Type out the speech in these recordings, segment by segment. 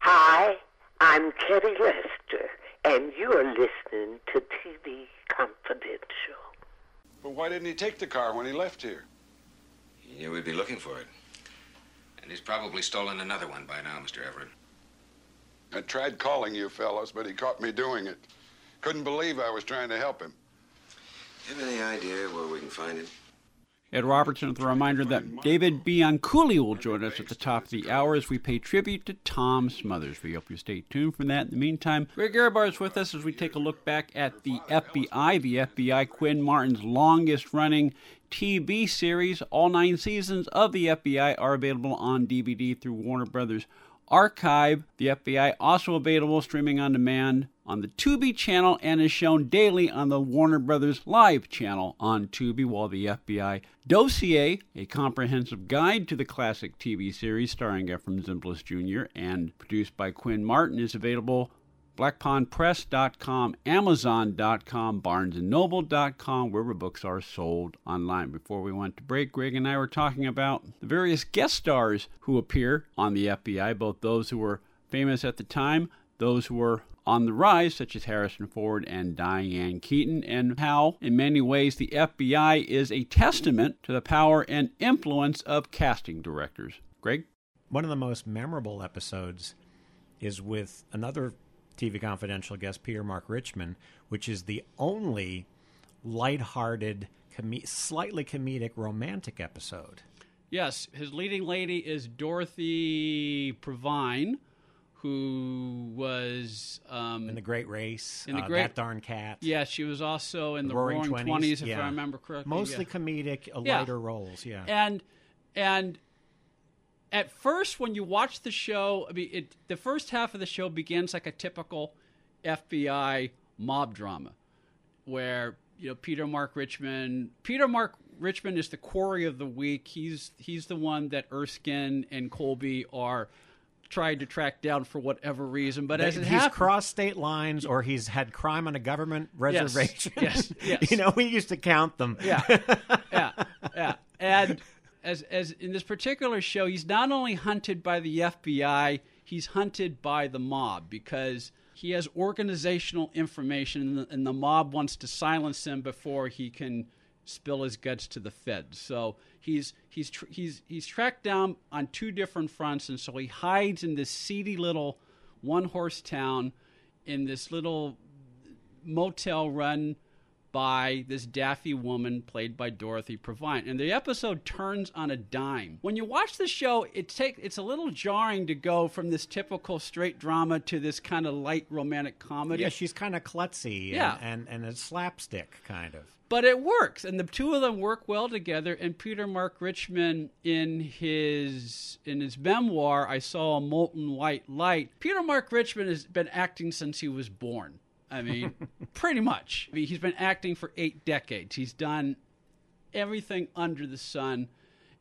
Hi, I'm Kerry Lester, and you are listening to TV Confidential. But why didn't he take the car when he left here? He knew we'd be looking for it. And he's probably stolen another one by now, Mr. Everett. I tried calling you fellows, but he caught me doing it. Couldn't believe I was trying to help him. You Have any idea where we can find him? Ed Robertson with a reminder that David Bianculli will join us at the top of the hour as we pay tribute to Tom Smothers. We hope you stay tuned for that. In the meantime, Greg Ehrbar is with us as we take a look back at the FBI, the FBI Quinn Martin's longest running TV series. All nine seasons of the FBI are available on DVD through Warner Brothers Archive. The FBI also available streaming on demand on the Tubi channel and is shown daily on the Warner Brothers Live channel on Tubi, while the FBI Dossier, a comprehensive guide to the classic TV series starring Efrem Zimbalist Jr. and produced by Quinn Martin, is available blackpawnpress.com, amazon.com, barnesandnoble.com, wherever books are sold online. Before we went to break, Greg and I were talking about the various guest stars who appear on the FBI, both those who were famous at the time, those who were on the rise, such as Harrison Ford and Diane Keaton, and how, in many ways, the FBI is a testament to the power and influence of casting directors. Greg? One of the most memorable episodes is with another TV Confidential guest, Peter Mark Richman, which is the only lighthearted, com- slightly comedic romantic episode. Yes, his leading lady is Dorothy Provine, who was um, in the Great Race, in the uh, Great That Darn Cat. Yeah, she was also in the, Roaring Roaring 20s, if yeah. I remember correctly. Mostly yeah. comedic, uh, Yeah. lighter roles. Yeah. and and at first when you watch the show i mean it the first half of the show begins like a typical fbi mob drama where you know peter mark richman peter mark richman is the quarry of the week he's he's the one that erskine and colby are trying to track down for whatever reason but as it he's happens crossed state lines or he's had crime on a government reservation. Yes, yes, yes. you know, we used to count them. Yeah, yeah, yeah. And as as in this particular show, he's not only hunted by the FBI, he's hunted by the mob because he has organizational information, and the, and the mob wants to silence him before he can spill his guts to the feds. So he's he's tr- he's he's tracked down on two different fronts, and so he hides in this seedy little one horse town in this little motel run by this daffy woman played by Dorothy Provine. And the episode turns on a dime. When you watch the show, it take it's a little jarring to go from this typical straight drama to this kind of light romantic comedy. Yeah, she's kind of klutzy and, Yeah. and, and a slapstick kind of. but it works and the two of them work well together and peter mark richman in his in his memoir i saw a molten white light peter mark richman has been acting since he was born i mean pretty much. I mean, he's been acting for eight decades. He's done everything under the sun.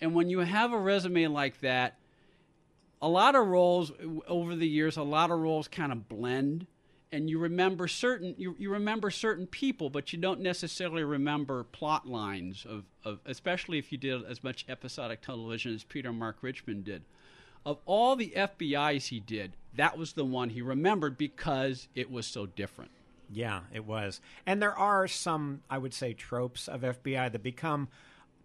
And when you have a resume like that a lot of roles over the years a lot of roles kind of blend. And you remember certain you, you remember certain people but you don't necessarily remember plot lines of, of especially if you did as much episodic television as peter mark richman did. Of all the fbi's he did that was the one he remembered because it was so different Yeah, it was. And there are some, I would say, tropes of FBI that become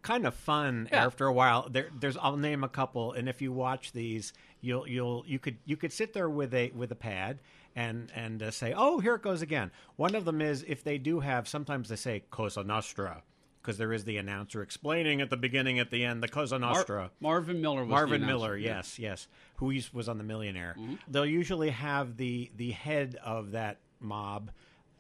kind of fun Yeah. after a while. There, there's, I'll name a couple, and if you watch these, You'll you'll you could you could sit there with a with a pad and and uh, say, "Oh, here it goes again." One of them is if they do have sometimes they say Cosa Nostra because there is the announcer explaining at the beginning at the end the Cosa Nostra. Marvin Miller was Marvin Miller, yeah. yes, yes, who was on the Millionaire. Mm-hmm. They'll usually have the the head of that mob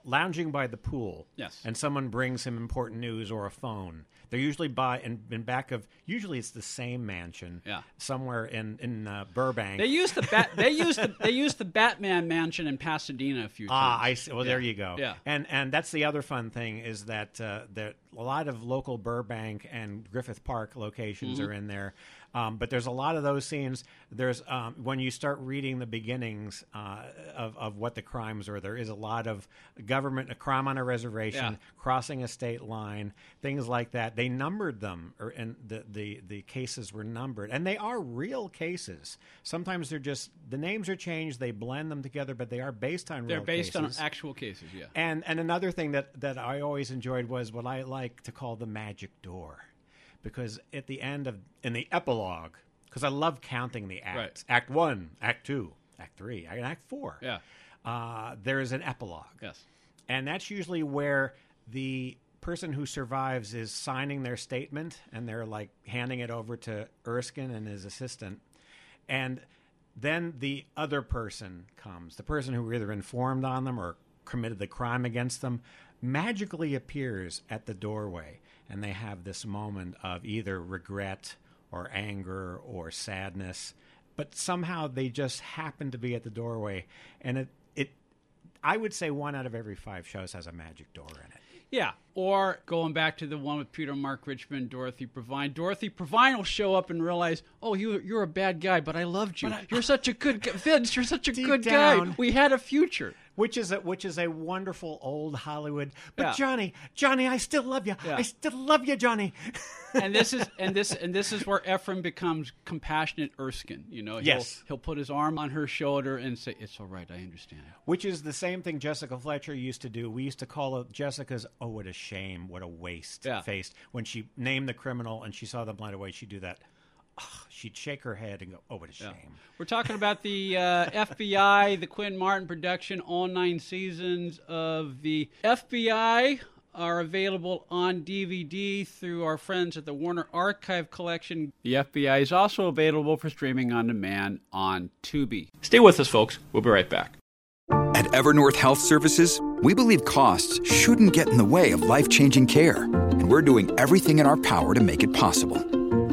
lounging by the pool. Yes. and someone brings him important news or a phone. They're usually by in, in back of usually it's the same mansion. Yeah. somewhere in in uh, Burbank. They used the bat. They used the they used the Batman mansion in Pasadena a few times. Ah, I see. Well, there you go. Yeah. and and that's the other fun thing is that uh, that a lot of local Burbank and Griffith Park locations Mm-hmm. are in there. Um, but there's a lot of those scenes. There's um, when you start reading the beginnings uh, of of what the crimes were. There is a lot of government, a crime on a reservation, Yeah. crossing a state line, things like that. They numbered them, or and the the the cases were numbered, and they are real cases. Sometimes they're just the names are changed. They blend them together, but they are based on They're real based on actual cases. Yeah. And and another thing that that I always enjoyed was what I like to call the magic door, because at the end of in the epilogue, because I love counting the acts. Right. Act one, Act two, Act three, and Act four. Yeah. Uh, there is an epilogue. Yes. And that's usually where the person who survives is signing their statement and they're like handing it over to Erskine and his assistant. And then the other person comes, the person who either informed on them or committed the crime against them, magically appears at the doorway. And they have this moment of either regret or anger or sadness. But somehow they just happen to be at the doorway. And it, it I would say one out of every five shows has a magic door in it. Yeah. Or going back to the one with Peter Mark Richman, Dorothy Provine. Dorothy Provine will show up and realize, oh, you, you're a bad guy, but I loved you. you're such a good guy. Vince, you're such a good down. guy. We had a future. Which is a which is a wonderful old Hollywood. But Yeah. Johnny, Johnny, I still love you. Yeah. I still love you, Johnny. and this is and this and this is where Efrem becomes compassionate Erskine. You know, he'll, Yes. he'll put his arm on her shoulder and say, "It's all right, I understand." Which is the same thing Jessica Fletcher used to do. We used to call it Jessica's "Oh, what a shame, what a waste" Yeah. face when she named the criminal and she saw them blind away. She'd do that. Ah, she'd shake her head and go, "Oh, what a shame." We're talking about the uh, FBI, the Quinn Martin production, all nine seasons of the FBI are available on DVD through our friends at the Warner Archive Collection. The FBI is also available for streaming on demand on Tubi. Stay with us, folks. We'll be right back. At Evernorth Health Services, we believe costs shouldn't get in the way of life changing care, and we're doing everything in our power to make it possible.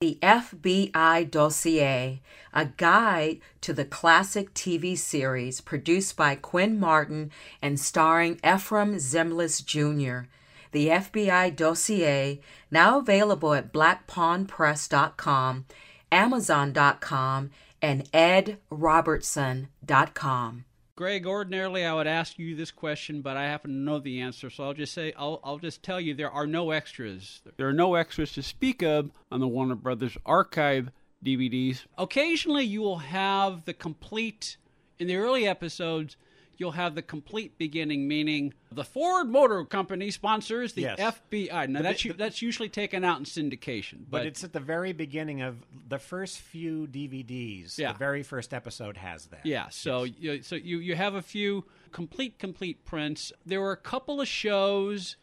The FBI Dossier, a guide to the classic TV series produced by Quinn Martin and starring Efrem Zimbalist Jr. The FBI Dossier, now available at blackpawnpress.com, amazon.com, and edrobertson.com. Greg, ordinarily I would ask you this question, but I happen to know the answer, so I'll just say I'll, I'll just tell you there are no extras. There are no extras to speak of on the Warner Brothers archive DVDs. Occasionally, you will have the complete in the early episodes. You'll have the complete beginning, meaning the Ford Motor Company sponsors the Yes. FBI. Now The that's u- that's usually taken out in syndication, But it's at the very beginning of the first few DVDs. Yeah. The very first episode has that. Yeah, so you, so you you have a few complete complete prints. There were a couple of shows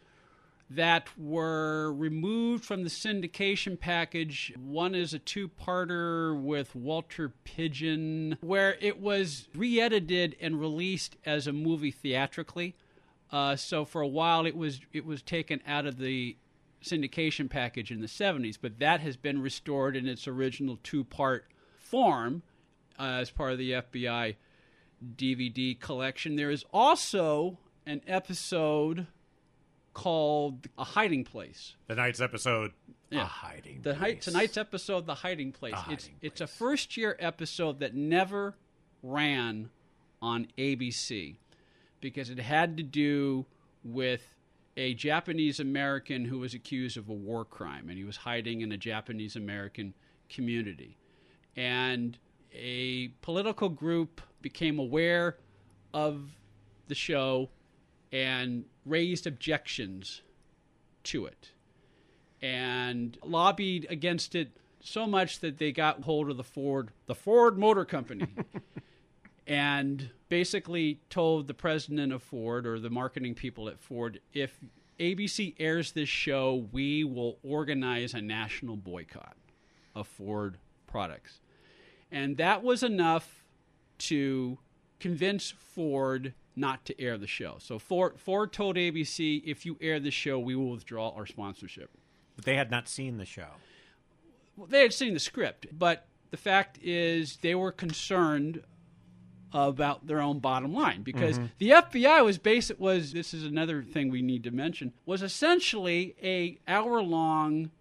that were removed from the syndication package. One is a two-parter with Walter Pidgeon, where it was re-edited and released as a movie theatrically. Uh, so for a while, it was it was taken out of the syndication package in the 70s, but that has been restored in its original two-part form uh, as part of the FBI DVD collection. There is also an episode called A Hiding Place. The night's episode. Yeah. A hiding. The hi- tonight's episode, The Hiding Place. A it's Hiding it's a first year episode that never ran on ABC because it had to do with a Japanese American who was accused of a war crime, and he was hiding in a Japanese American community. And a political group became aware of the show and raised objections to it and lobbied against it so much that they got hold of the Ford, the Ford Motor Company, and basically told the president of Ford or the marketing people at Ford, if ABC airs this show, we will organize a national boycott of Ford products. And that was enough to convince Ford not to air the show. So Ford, Ford told ABC, if you air the show, we will withdraw our sponsorship. But they had not seen the show. Well, they had seen the script, but the fact is they were concerned about their own bottom line because Mhm. the FBI was basic was this is another thing we need to mention was essentially a hour long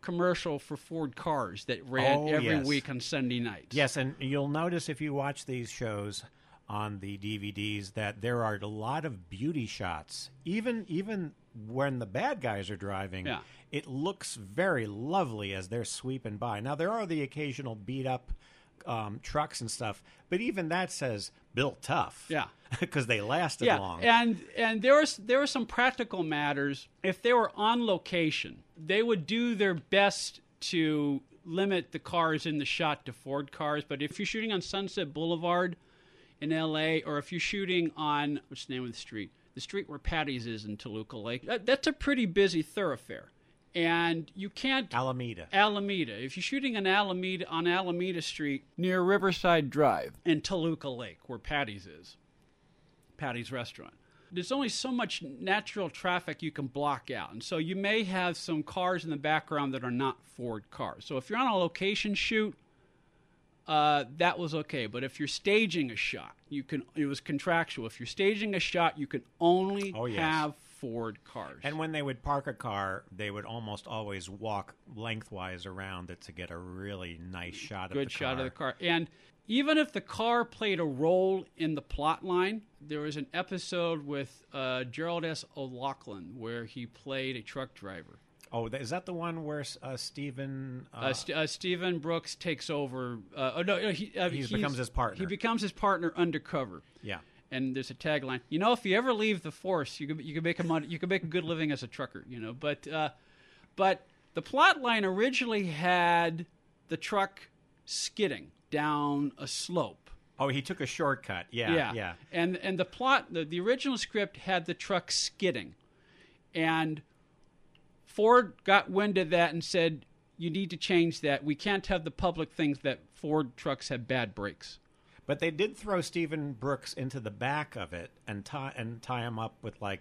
commercial for Ford cars that ran Oh, every yes. week on Sunday nights. Yes, and you'll notice if you watch these shows on the DVDs that there are a lot of beauty shots. Even even when the bad guys are driving, Yeah. it looks very lovely as they're sweeping by. Now there are the occasional beat up um, trucks and stuff, but even that says built tough. Yeah. because they lasted yeah, long. and and there was there were some practical matters. If they were on location, they would do their best to limit the cars in the shot to Ford cars. But if you're shooting on Sunset Boulevard in L.A. or if you're shooting on what's the name of the street, the street where Patty's is in Toluca Lake, that, that's a pretty busy thoroughfare, and you can't Alameda. Alameda. If you're shooting on Alameda on Alameda Street near Riverside Drive in Toluca Lake, where Patty's is, Patty's restaurant. There's only so much natural traffic you can block out. And so you may have some cars in the background that are not Ford cars. So if you're on a location shoot, uh, that was okay. But if you're staging a shot, you can it was contractual. If you're staging a shot, you can only Oh, yes. have Ford cars. And when they would park a car, they would almost always walk lengthwise around it to get a really nice shot of good the shot car. of the car. And even if the car played a role in the plot line, there was an episode with uh, Gerald S. O'Loughlin where he played a truck driver. Oh, is that the one where uh, Stephen? Uh, Uh, St- uh, Stephen Brooks takes over. Uh, oh no, he uh, becomes his partner. He becomes his partner undercover. Yeah. And there's a tagline. You know, if you ever leave the force, you could you could make a mon- you could make a good living as a trucker. You know, but uh, but the plot line originally had the truck skidding down a slope. oh, he took a shortcut. Yeah, yeah, yeah. And and the plot, the, the original script had the truck skidding, and Ford got wind of that and said, "You need to change that. We can't have the public think that Ford trucks have bad brakes." But they did throw Stephen Brooks into the back of it and tie and tie him up with like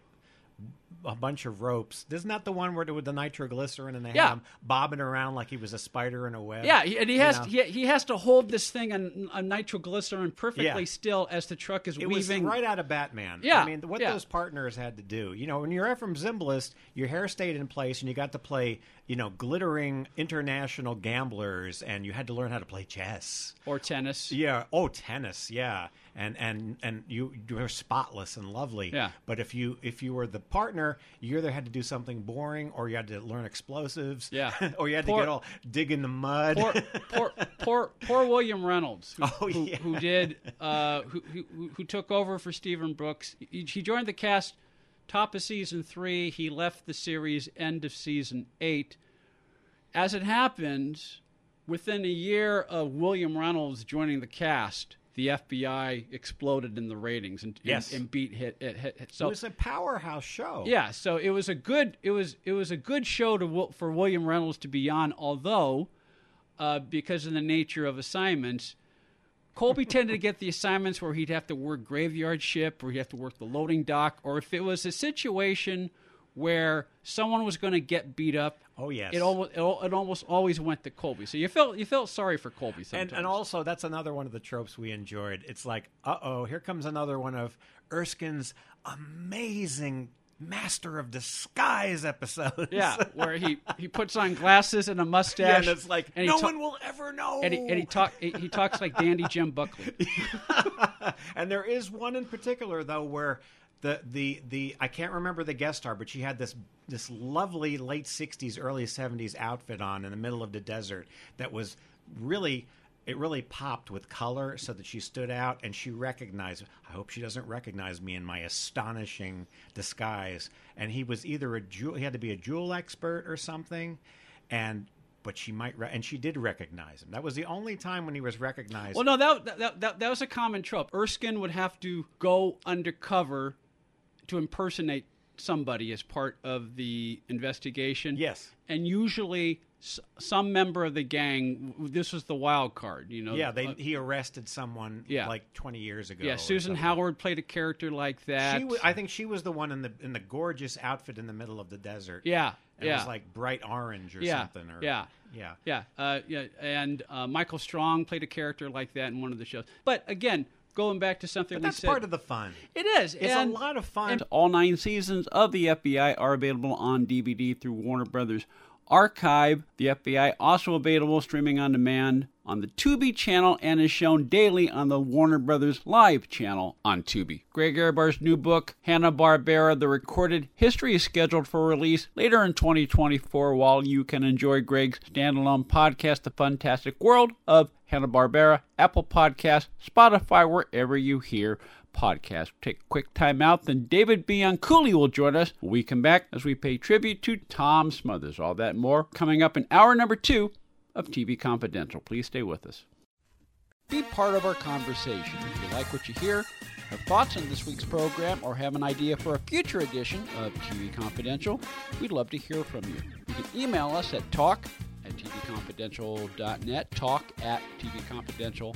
a bunch of ropes. Isn't that the one where with the nitroglycerin and they Yeah. had him bobbing around like he was a spider in a web? Yeah, and he You has know? he, he has to hold this thing on, on nitroglycerin perfectly Yeah. still as the truck is It was weaving. right out of Batman. Yeah, I mean, what yeah. those partners had to do. You know, when you're Efrem Zimbalist, your hair stayed in place and you got to play, you know, glittering international gamblers and you had to learn how to play chess. or tennis. Yeah. Oh, tennis. Yeah. And and and you you were spotless and lovely. Yeah. But if you if you were the partner, you either had to do something boring or you had to learn explosives. Yeah. or you had Poor- to get all dig in the mud. poor, poor, poor, poor William Reynolds, who, Oh, who, yeah. who did, uh, who, who, who took over for Stephen Brooks. He, he joined the cast top of season three. He left the series end of season eight. As it happened, within a year of William Reynolds joining the cast, the FBI exploded in the ratings and, and- Yes. and, beat hit, hit, hit, hit. it was a powerhouse show. yeah, so it was a good it was it was a good show to for William Reynolds to be on. Although, uh, because of the nature of assignments, Colby tended to get the assignments where he'd have to work graveyard ship, or he'd have to work the loading dock, or if it was a situation where someone was going to get beat up. Oh, yes. it almost it, it almost always went to Colby. So you felt you felt sorry for Colby And, sometimes. and also, that's another one of the tropes we enjoyed. It's like, uh oh, here comes another one of Erskine's amazing Master of Disguise episodes. yeah, where he, he puts on glasses and a mustache. Yeah, and it's like, and no ta- one will ever know. and he, and he talk he, he talks like Dandy Jim Buckley. and there is one in particular though where the the the I can't remember the guest star, but she had this this lovely late '60s, early '70s outfit on in the middle of the desert that was really it really popped with color so that she stood out and she recognized i hope she doesn't recognize me in my astonishing disguise and he was either a jewel he had to be a jewel expert or something and but she might re- and she did recognize him that was the only time when he was recognized Well, no, that, that that that was a common trope. Erskine would have to go undercover to impersonate somebody as part of the investigation. Yes. and usually s- some member of the gang. This was the wild card, you know. yeah they uh, he arrested someone Yeah. like 20 years ago yeah. Susan. Howard played a character like that. She wa I think she was the one in the in the gorgeous outfit in the middle of the desert. Yeah, It yeah. was like bright orange or yeah, something. Or, yeah, yeah. yeah, uh, yeah. And uh, Michael Strong played a character like that in one of the shows. But again, going back to something But we that's said, part of the fun. It is. It's and- a lot of fun. and all nine seasons of the FBI are available on DVD through Warner Brothers Archive. The FBI also available streaming on demand on the Tubi channel and is shown daily on the Warner Brothers Live channel on Tubi. Greg Ehrbar's new book, Hanna-Barbera, The Recorded History, is scheduled for release later in 2024 while you can enjoy Greg's standalone podcast, The Fantastic World of Hanna-Barbera, Apple Podcasts, Spotify, wherever you hear podcast. Take a quick time out, then David Bianculli will join us when we come back as we pay tribute to Tom Smothers. All that more coming up in hour number two of TV Confidential. Please stay with us. Be part of our conversation. If you like what you hear, have thoughts on this week's program, or have an idea for a future edition of TV Confidential, we'd love to hear from you. You can email us at talk at tvconfidential.net, talk at tvconfidential.net.